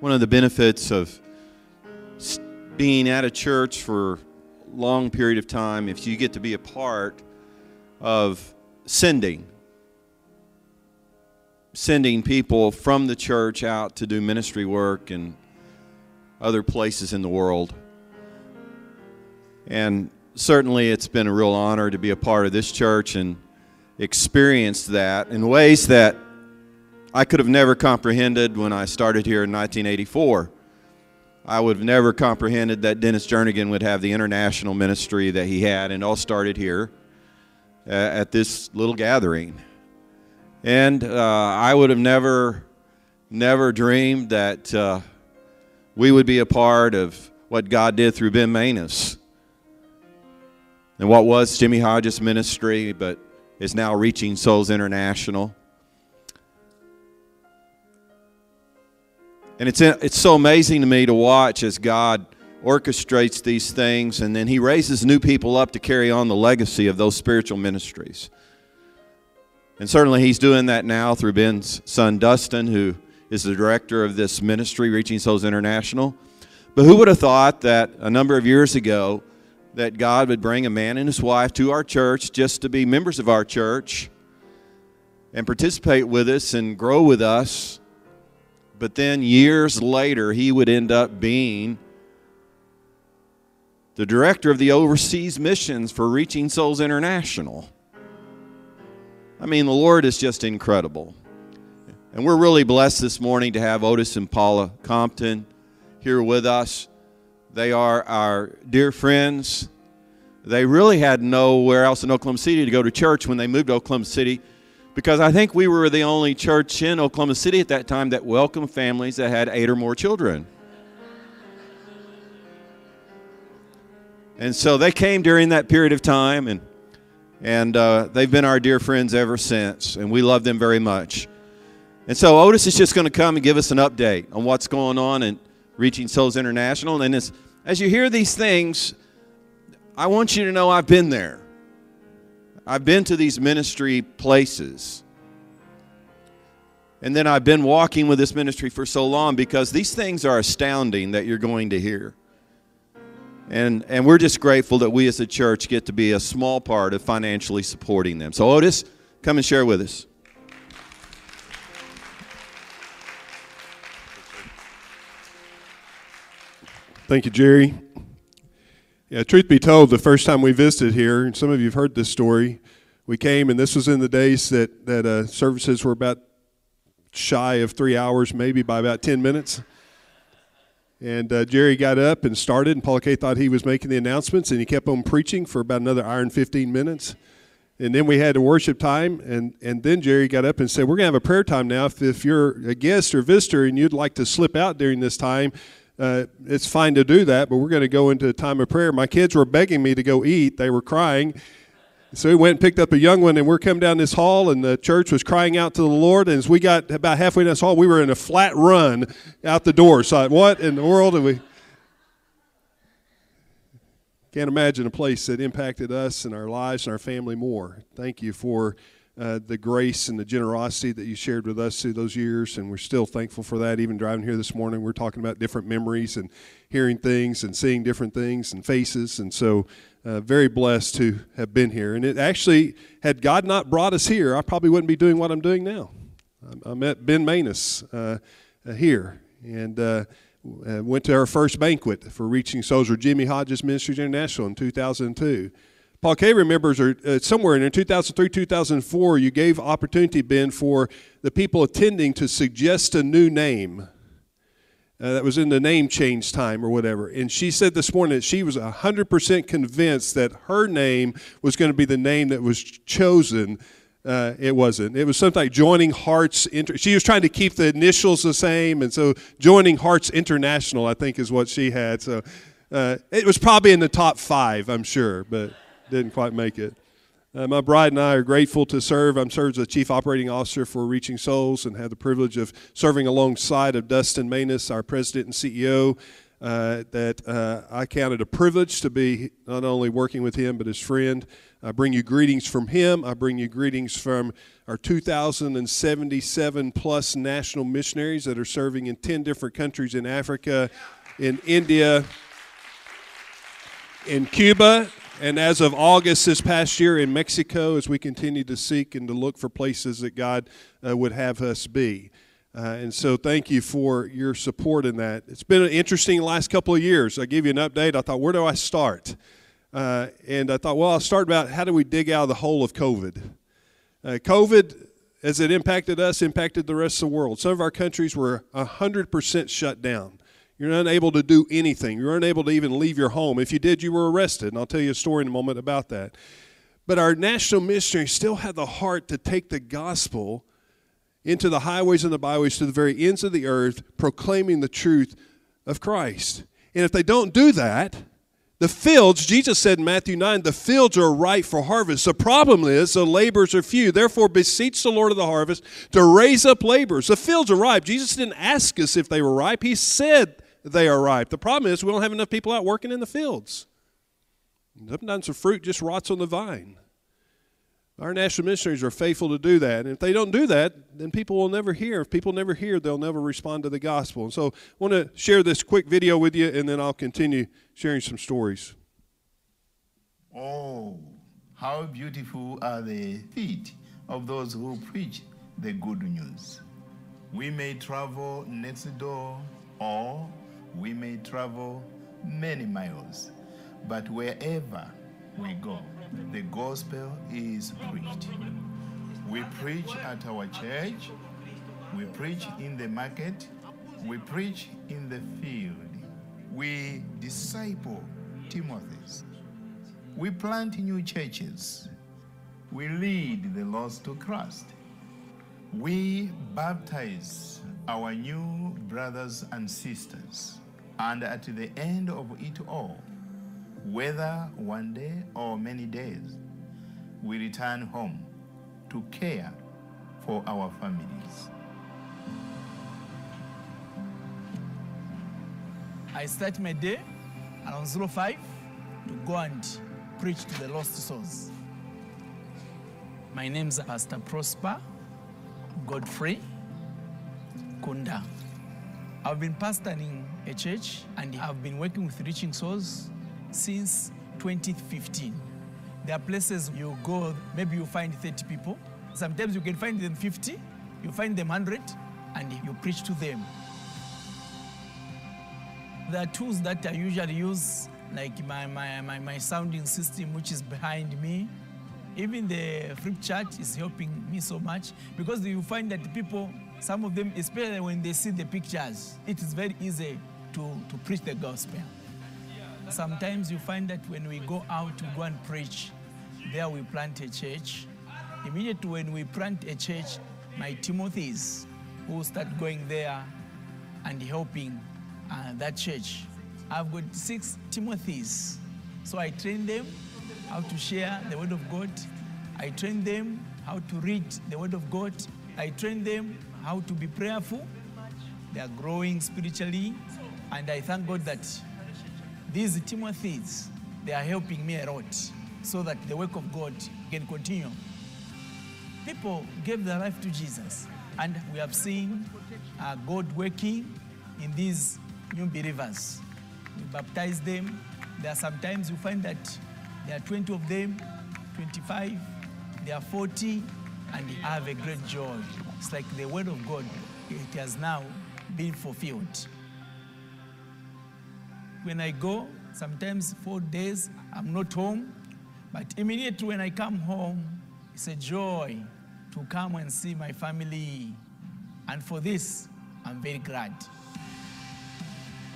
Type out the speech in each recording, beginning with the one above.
one of the benefits of being at a church for a long period of time if you get to be a part of sending sending people from the church out to do ministry work and other places in the world. And certainly it's been a real honor to be a part of this church and experience that in ways that I could have never comprehended when I started here in 1984. I would have never comprehended that Dennis Jernigan would have the international ministry that he had, and all started here uh, at this little gathering. And uh, I would have never, never dreamed that uh, we would be a part of what God did through Ben Manus and what was Jimmy Hodges' ministry, but is now reaching Souls International. And it's, it's so amazing to me to watch as God orchestrates these things and then He raises new people up to carry on the legacy of those spiritual ministries. And certainly He's doing that now through Ben's son Dustin, who is the director of this ministry, Reaching Souls International. But who would have thought that a number of years ago that God would bring a man and his wife to our church just to be members of our church and participate with us and grow with us but then years later, he would end up being the director of the overseas missions for Reaching Souls International. I mean, the Lord is just incredible. And we're really blessed this morning to have Otis and Paula Compton here with us. They are our dear friends. They really had nowhere else in Oklahoma City to go to church when they moved to Oklahoma City because I think we were the only church in Oklahoma City at that time that welcomed families that had eight or more children. And so they came during that period of time, and and uh, they've been our dear friends ever since, and we love them very much. And so Otis is just going to come and give us an update on what's going on in Reaching Souls International. And as, as you hear these things, I want you to know I've been there. I've been to these ministry places. And then I've been walking with this ministry for so long because these things are astounding that you're going to hear. And, and we're just grateful that we as a church get to be a small part of financially supporting them. So, Otis, come and share with us. Thank you, Jerry. Yeah, truth be told, the first time we visited here, and some of you have heard this story, we came, and this was in the days that that uh, services were about shy of three hours, maybe by about ten minutes. And uh, Jerry got up and started, and Paula Kay thought he was making the announcements, and he kept on preaching for about another hour and fifteen minutes. And then we had a worship time, and, and then Jerry got up and said, We're going to have a prayer time now. If, if you're a guest or visitor and you'd like to slip out during this time, uh, it's fine to do that, but we're going to go into a time of prayer. My kids were begging me to go eat. They were crying. So we went and picked up a young one, and we're coming down this hall, and the church was crying out to the Lord. And as we got about halfway down this hall, we were in a flat run out the door. So, what in the world? And we can't imagine a place that impacted us and our lives and our family more. Thank you for uh, the grace and the generosity that you shared with us through those years, and we're still thankful for that. Even driving here this morning, we're talking about different memories and hearing things and seeing different things and faces, and so uh, very blessed to have been here. And it actually, had God not brought us here, I probably wouldn't be doing what I'm doing now. I, I met Ben Manus uh, uh here, and uh, went to our first banquet for Reaching Souls Jimmy Hodges Ministries International in 2002. Paula Kay remembers, or uh, somewhere in 2003, 2004, you gave opportunity, Ben, for the people attending to suggest a new name. Uh, that was in the name change time or whatever. And she said this morning that she was 100% convinced that her name was going to be the name that was chosen. Uh, it wasn't. It was something like Joining Hearts. Inter- she was trying to keep the initials the same, and so Joining Hearts International, I think, is what she had. So uh, it was probably in the top five, I'm sure, but didn't quite make it. Uh, my bride and I are grateful to serve. I'm served as the Chief Operating Officer for Reaching Souls and have the privilege of serving alongside of Dustin Manus, our President and CEO. uh, that uh, I counted a privilege to be not only working with him, but his friend. I bring you greetings from him. I bring you greetings from our 2,077 plus national missionaries that are serving in 10 different countries in Africa, in India, in Cuba, and as of August this past year in Mexico, as we continue to seek and to look for places that God uh, would have us be. Uh, and so, thank you for your support in that. It's been an interesting last couple of years. I gave you an update. I thought, where do I start? Uh, and I thought, well, I'll start about how do we dig out of the hole of COVID. Uh, COVID, as it impacted us, impacted the rest of the world. Some of our countries were 100% shut down. You're unable to do anything. You're unable to even leave your home. If you did, you were arrested. And I'll tell you a story in a moment about that. But our national missionaries still had the heart to take the gospel into the highways and the byways to the very ends of the earth, proclaiming the truth of Christ. And if they don't do that, the fields, Jesus said in Matthew 9, the fields are ripe for harvest. The problem is the laborers are few. Therefore, beseech the Lord of the harvest to raise up laborers. The fields are ripe. Jesus didn't ask us if they were ripe, He said they are ripe. The problem is we don't have enough people out working in the fields. Sometimes the fruit just rots on the vine. Our national missionaries are faithful to do that. And if they don't do that, then people will never hear. If people never hear, they'll never respond to the gospel. And so I want to share this quick video with you, and then I'll continue sharing some stories. Oh, how beautiful are the feet of those who preach the good news. We may travel next door, or we may travel many miles, but wherever we go, the gospel is preached. We preach at our church, we preach in the market, we preach in the field, we disciple Timothy's, we plant new churches, we lead the lost to Christ, we baptize our new brothers and sisters, and at the end of it all, whether one day or many days, we return home to care for our families. I start my day around 05 to go and preach to the lost souls. My name's Pastor Prosper Godfrey Kunda. I've been pastoring a church and I've been working with reaching souls since 2015. There are places you go, maybe you find 30 people. Sometimes you can find them 50, you find them 100, and you preach to them. There are tools that I usually use, like my, my, my, my sounding system, which is behind me. Even the flip chart is helping me so much because you find that people, some of them, especially when they see the pictures, it is very easy to, to preach the gospel. Sometimes you find that when we go out to go and preach, there we plant a church. Immediately when we plant a church, my Timothy's will start going there and helping uh, that church. I've got six Timothy's. So I train them how to share the word of God. I train them how to read the word of God. I train them how to be prayerful. They are growing spiritually. And I thank God that these Timothy's, they are helping me a lot so that the work of God can continue. People gave their life to Jesus, and we have seen uh, God working in these new believers. We baptize them. There are sometimes you find that there are 20 of them, 25, there are 40, and have a great joy. It's like the word of God, it has now been fulfilled. When I go, sometimes four days, I'm not home, but immediately when I come home, it's a joy to come and see my family. And for this, I'm very glad.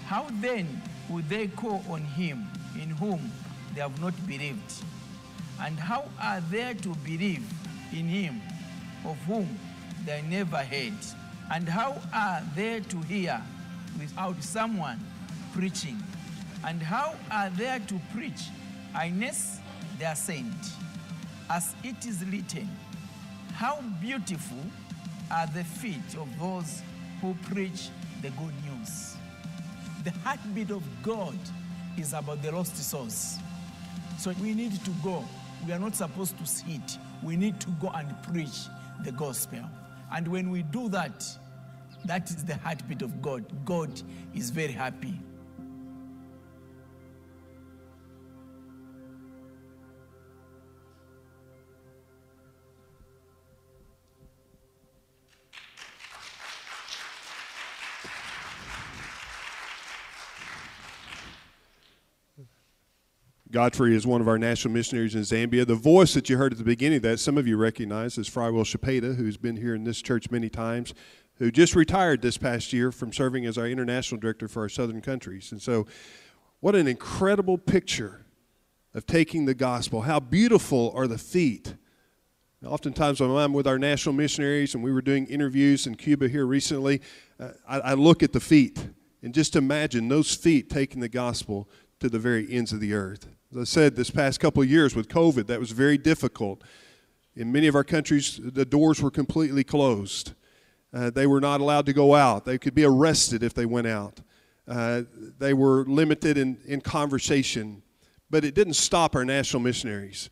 How then would they call on him in whom they have not believed? And how are they to believe in him of whom they never heard? And how are they to hear without someone preaching? And how are they to preach unless they are sent? As it is written, how beautiful are the feet of those who preach the good news. the heartbeat of God is about the lost souls. So we need to go. We are not supposed to sit. We need to go and preach the gospel. And when we do that, that is the heartbeat of God. God is very happy. Godfrey is one of our national missionaries in Zambia. The voice that you heard at the beginning of that, some of you recognize, is Frywell Shapeda, who's been here in this church many times, who just retired this past year from serving as our international director for our southern countries. And so, what an incredible picture of taking the gospel. How beautiful are the feet. Oftentimes, when I'm with our national missionaries and we were doing interviews in Cuba here recently, uh, I, I look at the feet and just imagine those feet taking the gospel to the very ends of the earth. As I said, this past couple of years with COVID, that was very difficult. In many of our countries, the doors were completely closed. Uh, they were not allowed to go out. They could be arrested if they went out. Uh, they were limited in, in conversation. But it didn't stop our national missionaries.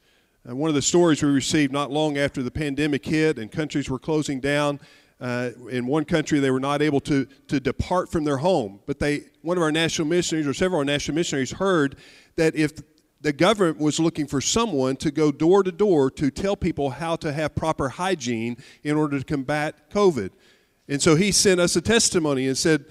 Uh, one of the stories we received not long after the pandemic hit and countries were closing down, uh, in one country they were not able to, to depart from their home but they one of our national missionaries or several of our national missionaries heard that if the government was looking for someone to go door to door to tell people how to have proper hygiene in order to combat COVID. And so he sent us a testimony and said,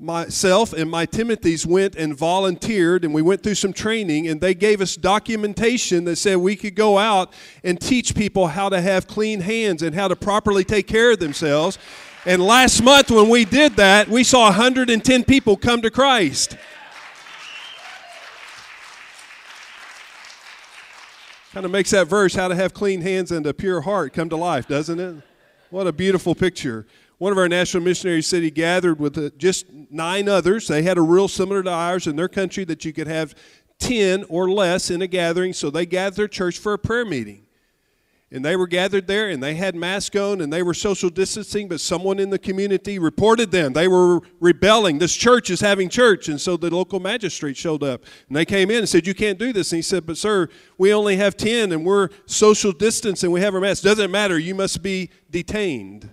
Myself and my Timothy's went and volunteered, and we went through some training, and they gave us documentation that said we could go out and teach people how to have clean hands and how to properly take care of themselves. And last month, when we did that, we saw 110 people come to Christ. Kind of makes that verse, how to have clean hands and a pure heart, come to life, doesn't it? What a beautiful picture. One of our national missionaries said he gathered with uh, just nine others. They had a rule similar to ours in their country that you could have 10 or less in a gathering, so they gathered their church for a prayer meeting. And they were gathered there and they had masks on and they were social distancing but someone in the community reported them. They were rebelling. This church is having church. And so the local magistrate showed up and they came in and said you can't do this. And he said but sir we only have 10 and we're social distance and we have our masks. Doesn't matter. You must be detained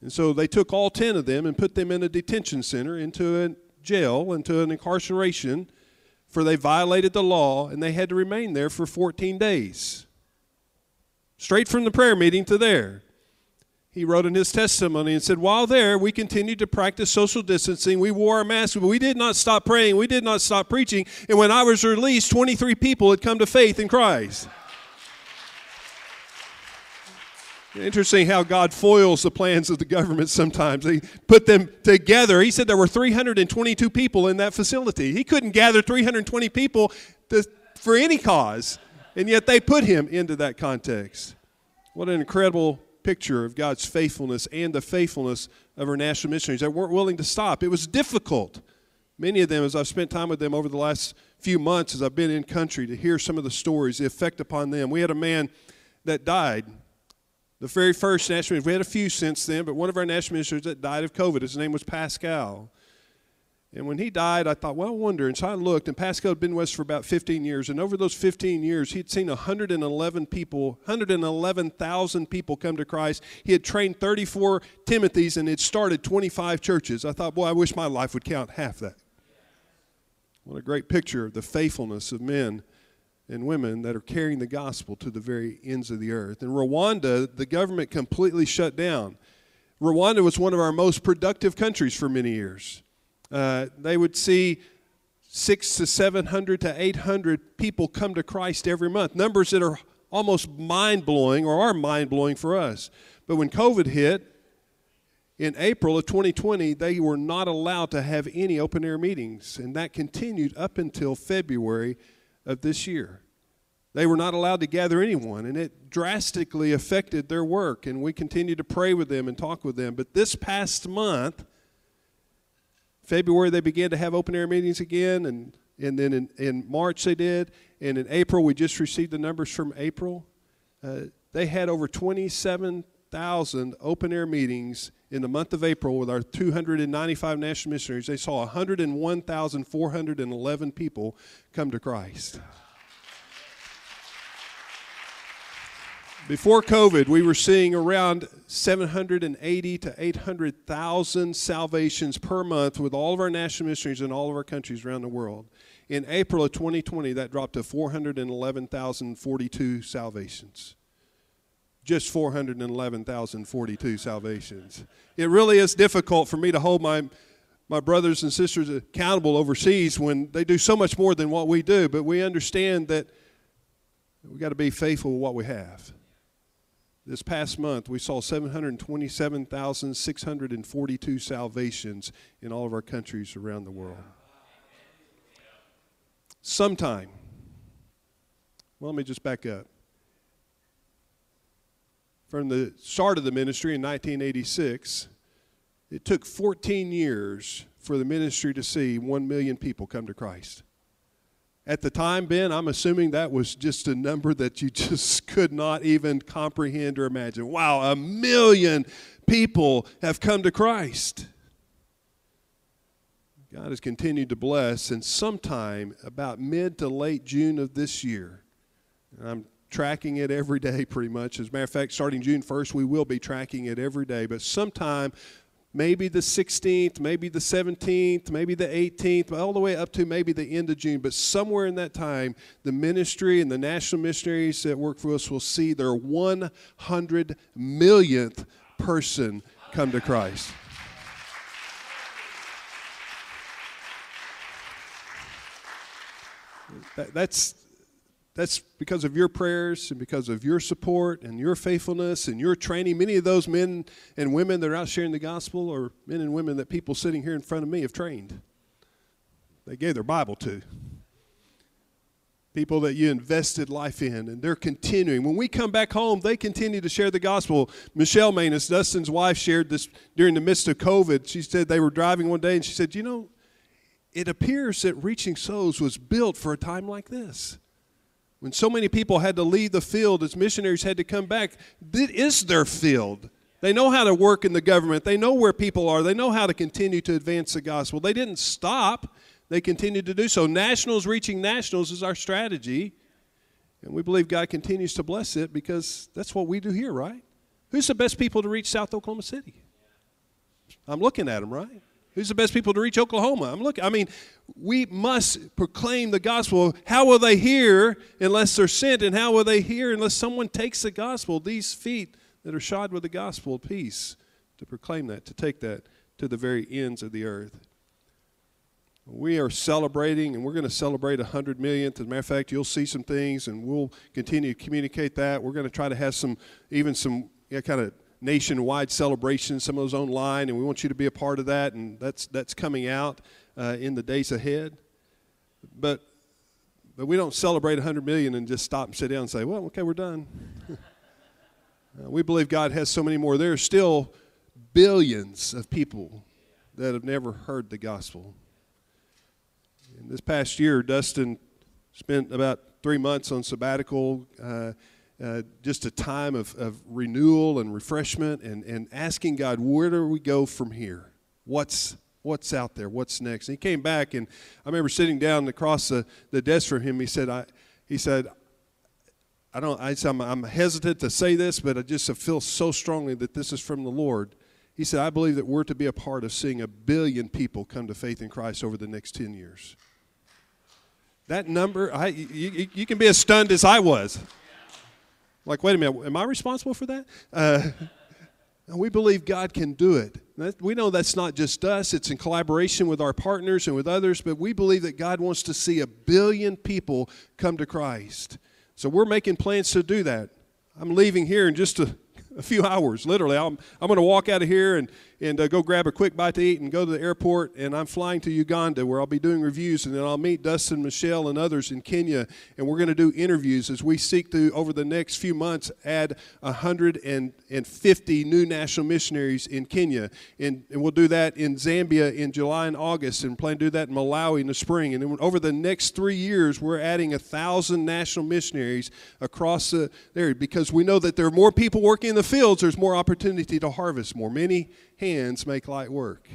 and so they took all 10 of them and put them in a detention center into a jail into an incarceration for they violated the law and they had to remain there for 14 days straight from the prayer meeting to there. He wrote in his testimony and said, While there, we continued to practice social distancing. We wore our masks, but we did not stop praying. We did not stop preaching. And when I was released, 23 people had come to faith in Christ. Interesting how God foils the plans of the government sometimes. He put them together. He said there were 322 people in that facility. He couldn't gather 320 people to, for any cause. And yet they put him into that context. What an incredible picture of God's faithfulness and the faithfulness of our national missionaries that weren't willing to stop. It was difficult. Many of them, as I've spent time with them over the last few months, as I've been in country, to hear some of the stories, the effect upon them. We had a man that died. The very first national minister. we had a few since then, but one of our national ministers that died of COVID, his name was Pascal. And when he died, I thought, well, I wonder. And so I looked, and Pascal had been with us for about 15 years. And over those 15 years, he'd seen 111 people, 111,000 people come to Christ. He had trained 34 Timothys and had started 25 churches. I thought, boy, I wish my life would count half that. What a great picture of the faithfulness of men and women that are carrying the gospel to the very ends of the earth. In Rwanda, the government completely shut down. Rwanda was one of our most productive countries for many years. Uh, they would see six to 700 to 800 people come to Christ every month. Numbers that are almost mind blowing or are mind blowing for us. But when COVID hit in April of 2020, they were not allowed to have any open air meetings. And that continued up until February of this year. They were not allowed to gather anyone, and it drastically affected their work. And we continued to pray with them and talk with them. But this past month, February, they began to have open air meetings again, and, and then in, in March they did. And in April, we just received the numbers from April. Uh, they had over 27 100,000 open air meetings in the month of April with our 295 national missionaries. They saw 101,411 people come to Christ. Before COVID, we were seeing around 780 to 800,000 salvations per month with all of our national missionaries in all of our countries around the world. In April of 2020, that dropped to 411,042 salvations. Just 411,042 salvations. It really is difficult for me to hold my, my brothers and sisters accountable overseas when they do so much more than what we do, but we understand that we got to be faithful with what we have. This past month, we saw 727,642 salvations in all of our countries around the world. Sometime, well, let me just back up. From the start of the ministry in 1986, it took 14 years for the ministry to see 1 million people come to Christ. At the time, Ben, I'm assuming that was just a number that you just could not even comprehend or imagine. Wow, a million people have come to Christ. God has continued to bless, and sometime about mid to late June of this year, I'm tracking it every day pretty much. As a matter of fact, starting June 1st, we will be tracking it every day. But sometime maybe the 16th, maybe the 17th, maybe the 18th, all the way up to maybe the end of June. But somewhere in that time, the ministry and the national missionaries that work for us will see their 100 millionth person come to Christ. That, that's that's because of your prayers and because of your support and your faithfulness and your training. Many of those men and women that are out sharing the gospel are men and women that people sitting here in front of me have trained. They gave their Bible to. People that you invested life in, and they're continuing. When we come back home, they continue to share the gospel. Michelle Manus, Dustin's wife, shared this during the midst of COVID. She said they were driving one day, and she said, You know, it appears that Reaching Souls was built for a time like this when so many people had to leave the field as missionaries had to come back, it is their field. They know how to work in the government. They know where people are. They know how to continue to advance the gospel. They didn't stop, they continued to do so. Nationals reaching nationals is our strategy. And we believe God continues to bless it because that's what we do here, right? Who's the best people to reach South Oklahoma City? I'm looking at them, right? Who's the best people to reach Oklahoma? I'm looking. I mean, we must proclaim the gospel. How will they hear unless they're sent? And how will they hear unless someone takes the gospel? These feet that are shod with the gospel of peace to proclaim that, to take that to the very ends of the earth. We are celebrating, and we're going to celebrate 100 millionth. As a matter of fact, you'll see some things, and we'll continue to communicate that. We're going to try to have some, even some yeah, kind of nationwide celebrations, some of those online, and we want you to be a part of that, and that's that's coming out uh, in the days ahead. But but we don't celebrate 100 million and just stop and sit down and say, well, okay, we're done. uh, we believe God has so many more. There are still billions of people that have never heard the gospel. In this past year, Dustin spent about three months on sabbatical. Uh, uh, just a time of, of renewal and refreshment and, and asking God, where do we go from here? What's, what's out there? What's next? And he came back, and I remember sitting down across the, the desk from him. He said, I, he said, I don't, I, I'm, I'm hesitant to say this, but I just feel so strongly that this is from the Lord. He said, I believe that we're to be a part of seeing a billion people come to faith in Christ over the next 10 years. That number, I, you, you can be as stunned as I was. Like, wait a minute, am I responsible for that? Uh, we believe God can do it. We know that's not just us, it's in collaboration with our partners and with others, but we believe that God wants to see a billion people come to Christ. So we're making plans to do that. I'm leaving here in just a, a few hours, literally. I'm, I'm going to walk out of here and, and uh, go grab a quick bite to eat and go to the airport. And I'm flying to Uganda where I'll be doing reviews, and then I'll meet Dustin, Michelle, and others in Kenya, and we're going to do interviews as we seek to over the next few months add 150 new national missionaries in Kenya, and, and we'll do that in Zambia in July and August, and plan to do that in Malawi in the spring. And then over the next three years, we're adding a thousand national missionaries across the area because we know that there are more people working in the fields. There's more opportunity to harvest more. Many hands make light work.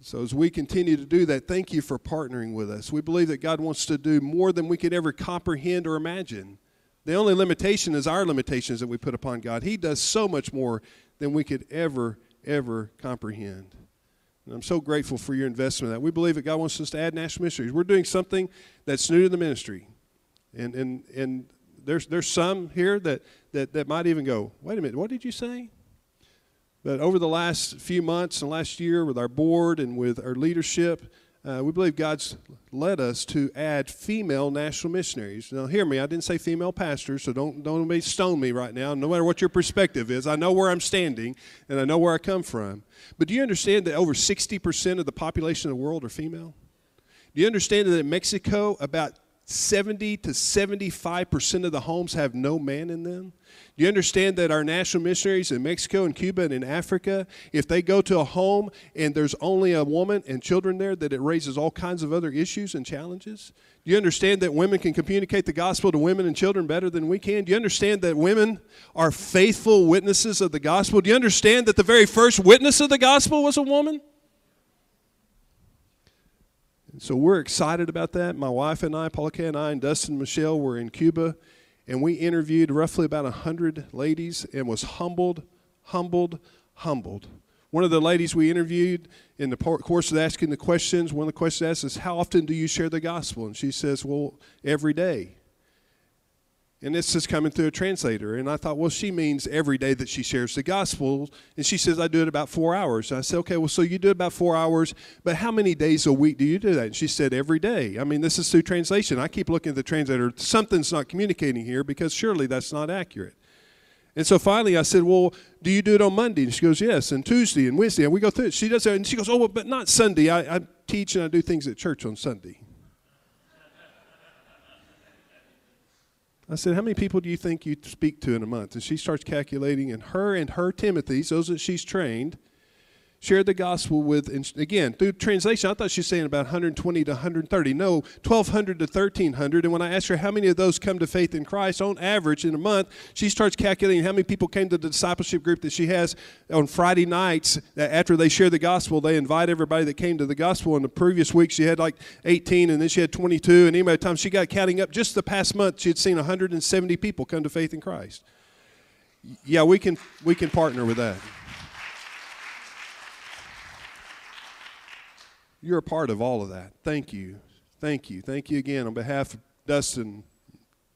So, as we continue to do that, thank you for partnering with us. We believe that God wants to do more than we could ever comprehend or imagine. The only limitation is our limitations that we put upon God. He does so much more than we could ever, ever comprehend. And I'm so grateful for your investment in that. We believe that God wants us to add national Ministries. We're doing something that's new to the ministry. And, and, and there's, there's some here that, that, that might even go, wait a minute, what did you say? But over the last few months and last year, with our board and with our leadership, uh, we believe God's led us to add female national missionaries. Now, hear me, I didn't say female pastors, so don't, don't stone me right now, no matter what your perspective is. I know where I'm standing and I know where I come from. But do you understand that over 60% of the population of the world are female? Do you understand that in Mexico, about 70 to 75% of the homes have no man in them? Do you understand that our national missionaries in Mexico and Cuba and in Africa, if they go to a home and there's only a woman and children there, that it raises all kinds of other issues and challenges? Do you understand that women can communicate the gospel to women and children better than we can? Do you understand that women are faithful witnesses of the gospel? Do you understand that the very first witness of the gospel was a woman? So we're excited about that. My wife and I, Paula Kay and I, and Dustin and Michelle were in Cuba, and we interviewed roughly about 100 ladies and was humbled, humbled, humbled. One of the ladies we interviewed in the course of asking the questions, one of the questions asked is, How often do you share the gospel? And she says, Well, every day. And this is coming through a translator. And I thought, well, she means every day that she shares the gospel. And she says, I do it about four hours. And I said, okay, well, so you do it about four hours, but how many days a week do you do that? And she said, every day. I mean, this is through translation. I keep looking at the translator. Something's not communicating here because surely that's not accurate. And so finally I said, well, do you do it on Monday? And she goes, yes, and Tuesday and Wednesday. And we go through it. She does that. And she goes, oh, well, but not Sunday. I, I teach and I do things at church on Sunday. I said, How many people do you think you speak to in a month? And she starts calculating, and her and her Timothy's, those that she's trained, shared the gospel with, and again, through translation, I thought she was saying about 120 to 130. No, 1,200 to 1,300. And when I asked her how many of those come to faith in Christ, on average in a month, she starts calculating how many people came to the discipleship group that she has on Friday nights. Uh, after they share the gospel, they invite everybody that came to the gospel. In the previous week, she had like 18, and then she had 22. And anyway, time she got counting up, just the past month, she had seen 170 people come to faith in Christ. Yeah, we can, we can partner with that. You're a part of all of that. Thank you. Thank you. Thank you again on behalf of Dustin,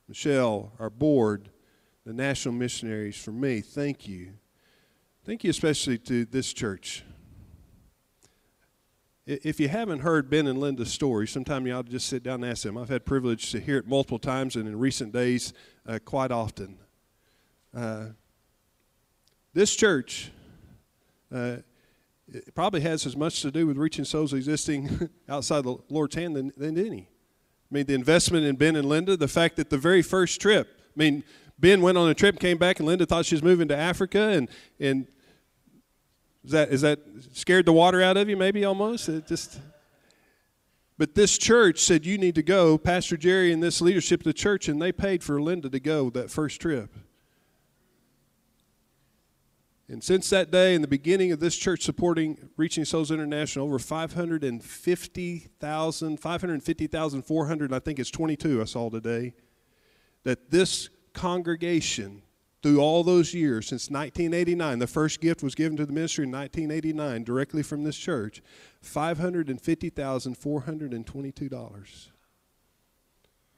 Michelle, our board, the national missionaries, for me. Thank you. Thank you especially to this church. If you haven't heard Ben and Linda's story, sometime you ought to just sit down and ask them. I've had privilege to hear it multiple times and in recent days uh, quite often. Uh, this church uh, it probably has as much to do with reaching souls existing outside the Lord's hand than, than any. I mean, the investment in Ben and Linda, the fact that the very first trip, I mean, Ben went on a trip, came back, and Linda thought she was moving to Africa, and and is that is that scared the water out of you? Maybe almost. It just. But this church said you need to go. Pastor Jerry and this leadership of the church, and they paid for Linda to go that first trip. And since that day and the beginning of this church supporting Reaching Souls International, over 550,000, 550,400, I think it's 22 I saw today, that this congregation, through all those years, since 1989, the first gift was given to the ministry in 1989 directly from this church, $550,422.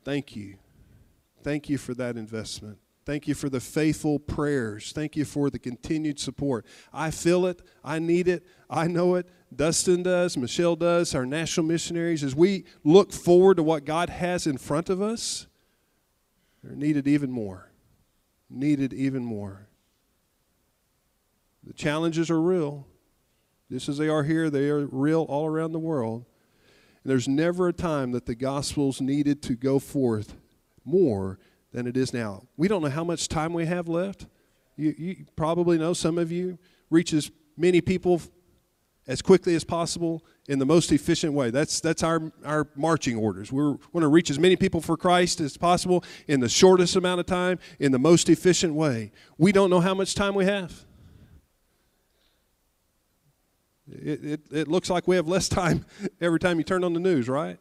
Thank you. Thank you for that investment. Thank you for the faithful prayers. Thank you for the continued support. I feel it. I need it. I know it. Dustin does. Michelle does. Our national missionaries. As we look forward to what God has in front of us, they're needed even more. Needed even more. The challenges are real. Just as they are here, they are real all around the world. And there's never a time that the gospel's needed to go forth more than it is now. We don't know how much time we have left. You, you probably know, some of you, reach as many people as quickly as possible in the most efficient way. That's, that's our, our marching orders. We want to reach as many people for Christ as possible in the shortest amount of time, in the most efficient way. We don't know how much time we have. It, it, it looks like we have less time every time you turn on the news, right?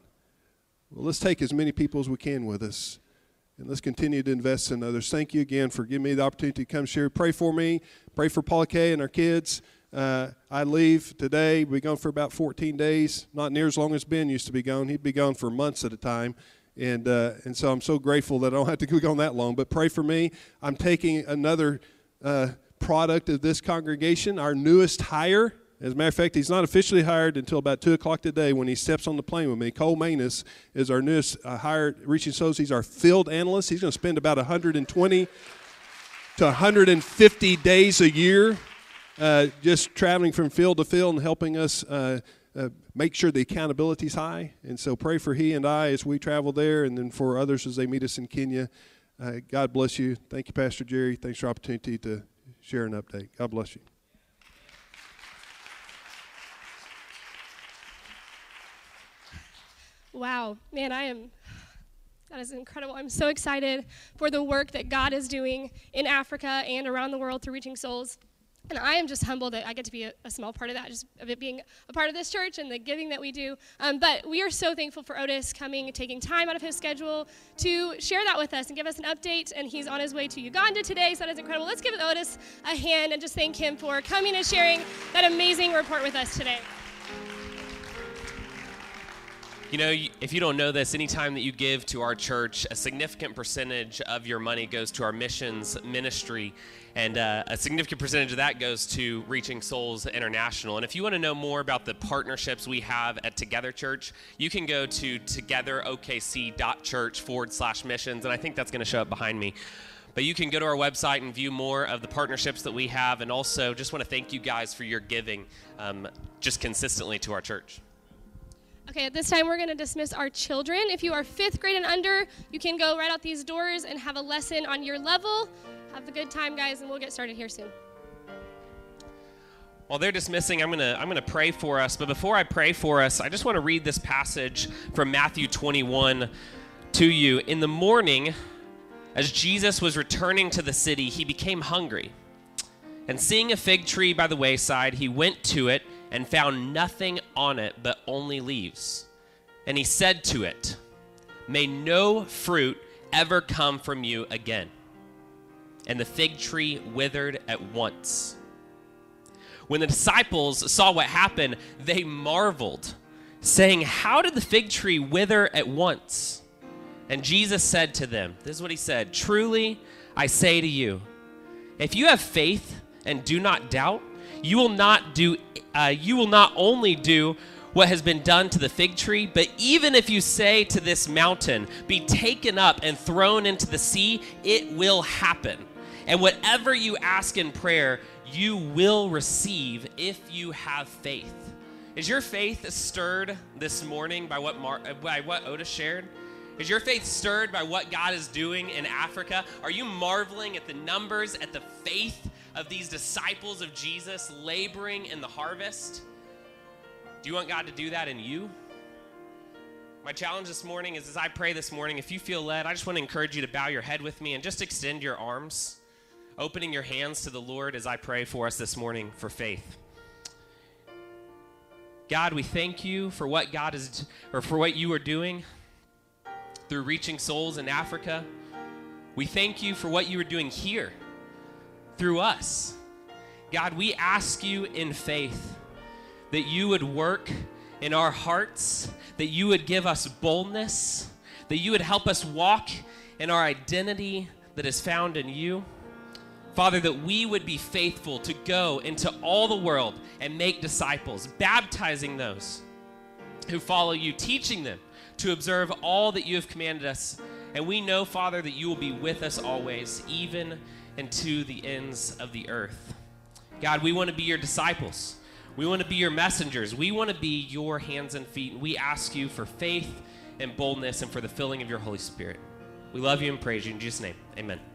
Well, let's take as many people as we can with us. And let's continue to invest in others. Thank you again for giving me the opportunity to come share. Pray for me. Pray for Paula Kay and our kids. Uh, I leave today. We'll be gone for about 14 days. Not near as long as Ben used to be gone. He'd be gone for months at a time. And, uh, and so I'm so grateful that I don't have to go gone that long. But pray for me. I'm taking another uh, product of this congregation, our newest hire. As a matter of fact, he's not officially hired until about 2 o'clock today when he steps on the plane with me. Cole Manus is our newest uh, hire, reaching souls. He's our field analyst. He's going to spend about 120 to 150 days a year uh, just traveling from field to field and helping us uh, uh, make sure the accountability is high. And so pray for he and I as we travel there and then for others as they meet us in Kenya. Uh, God bless you. Thank you, Pastor Jerry. Thanks for the opportunity to share an update. God bless you. Wow, man, I am. That is incredible. I'm so excited for the work that God is doing in Africa and around the world through reaching souls. And I am just humbled that I get to be a, a, small part of that, just of it being a part of this church and the giving that we do. Um, but we are so thankful for Otis coming, and taking time out of his schedule to share that with us and give us an update. And he's on his way to Uganda today, so that is incredible. Let's give Otis a hand and just thank him for coming and sharing that amazing report with us today. You know, if you don't know this, anytime that you give to our church, a significant percentage of your money goes to our missions ministry, and uh, a significant percentage of that goes to Reaching Souls International. And if you want to know more about the partnerships we have at Together Church, you can go to togetherokc.church forward slash missions, and I think that's going to show up behind me. But you can go to our website and view more of the partnerships that we have, and also just want to thank you guys for your giving um, just consistently to our church. Okay, at this time we're going to dismiss our children. If you are fifth grade and under, you can go right out these doors and have a lesson on your level. Have a good time, guys, and we'll get started here soon. While they're dismissing, I'm gonna I'm gonna pray for us. But before I pray for us, I just want to read this passage from Matthew 21 to you. In the morning, as Jesus was returning to the city, he became hungry. And seeing a fig tree by the wayside, he went to it and found nothing on it but only leaves. And he said to it, May no fruit ever come from you again. And the fig tree withered at once. When the disciples saw what happened, they marveled, saying, How did the fig tree wither at once? And Jesus said to them, This is what he said Truly, I say to you, if you have faith and do not doubt, you will not do uh, you will not only do what has been done to the fig tree, but even if you say to this mountain, be taken up and thrown into the sea, it will happen. And whatever you ask in prayer, you will receive if you have faith. Is your faith stirred this morning by what Mar- by what Otis shared? Is your faith stirred by what God is doing in Africa? Are you marveling at the numbers, at the faith of these disciples of Jesus laboring in the harvest? Do you want God to do that in you? My challenge this morning is as I pray this morning, if you feel led, I just want to encourage you to bow your head with me and just extend your arms, opening your hands to the Lord as I pray for us this morning for faith. God, we thank you for what God is or for what you are doing through reaching souls in Africa. We thank you for what you are doing here through us. God, we ask you in faith that you would work in our hearts, that you would give us boldness, that you would help us walk in our identity that is found in you. Father, that we would be faithful to go into all the world and make disciples, baptizing those who follow you, teaching them to observe all that you have commanded us. And we know, Father, that you will be with us always, even and to the ends of the earth. God, we want to be your disciples. We want to be your messengers. We want to be your hands and feet. We ask you for faith and boldness and for the filling of your Holy Spirit. We love you and praise you. In Jesus' name, amen.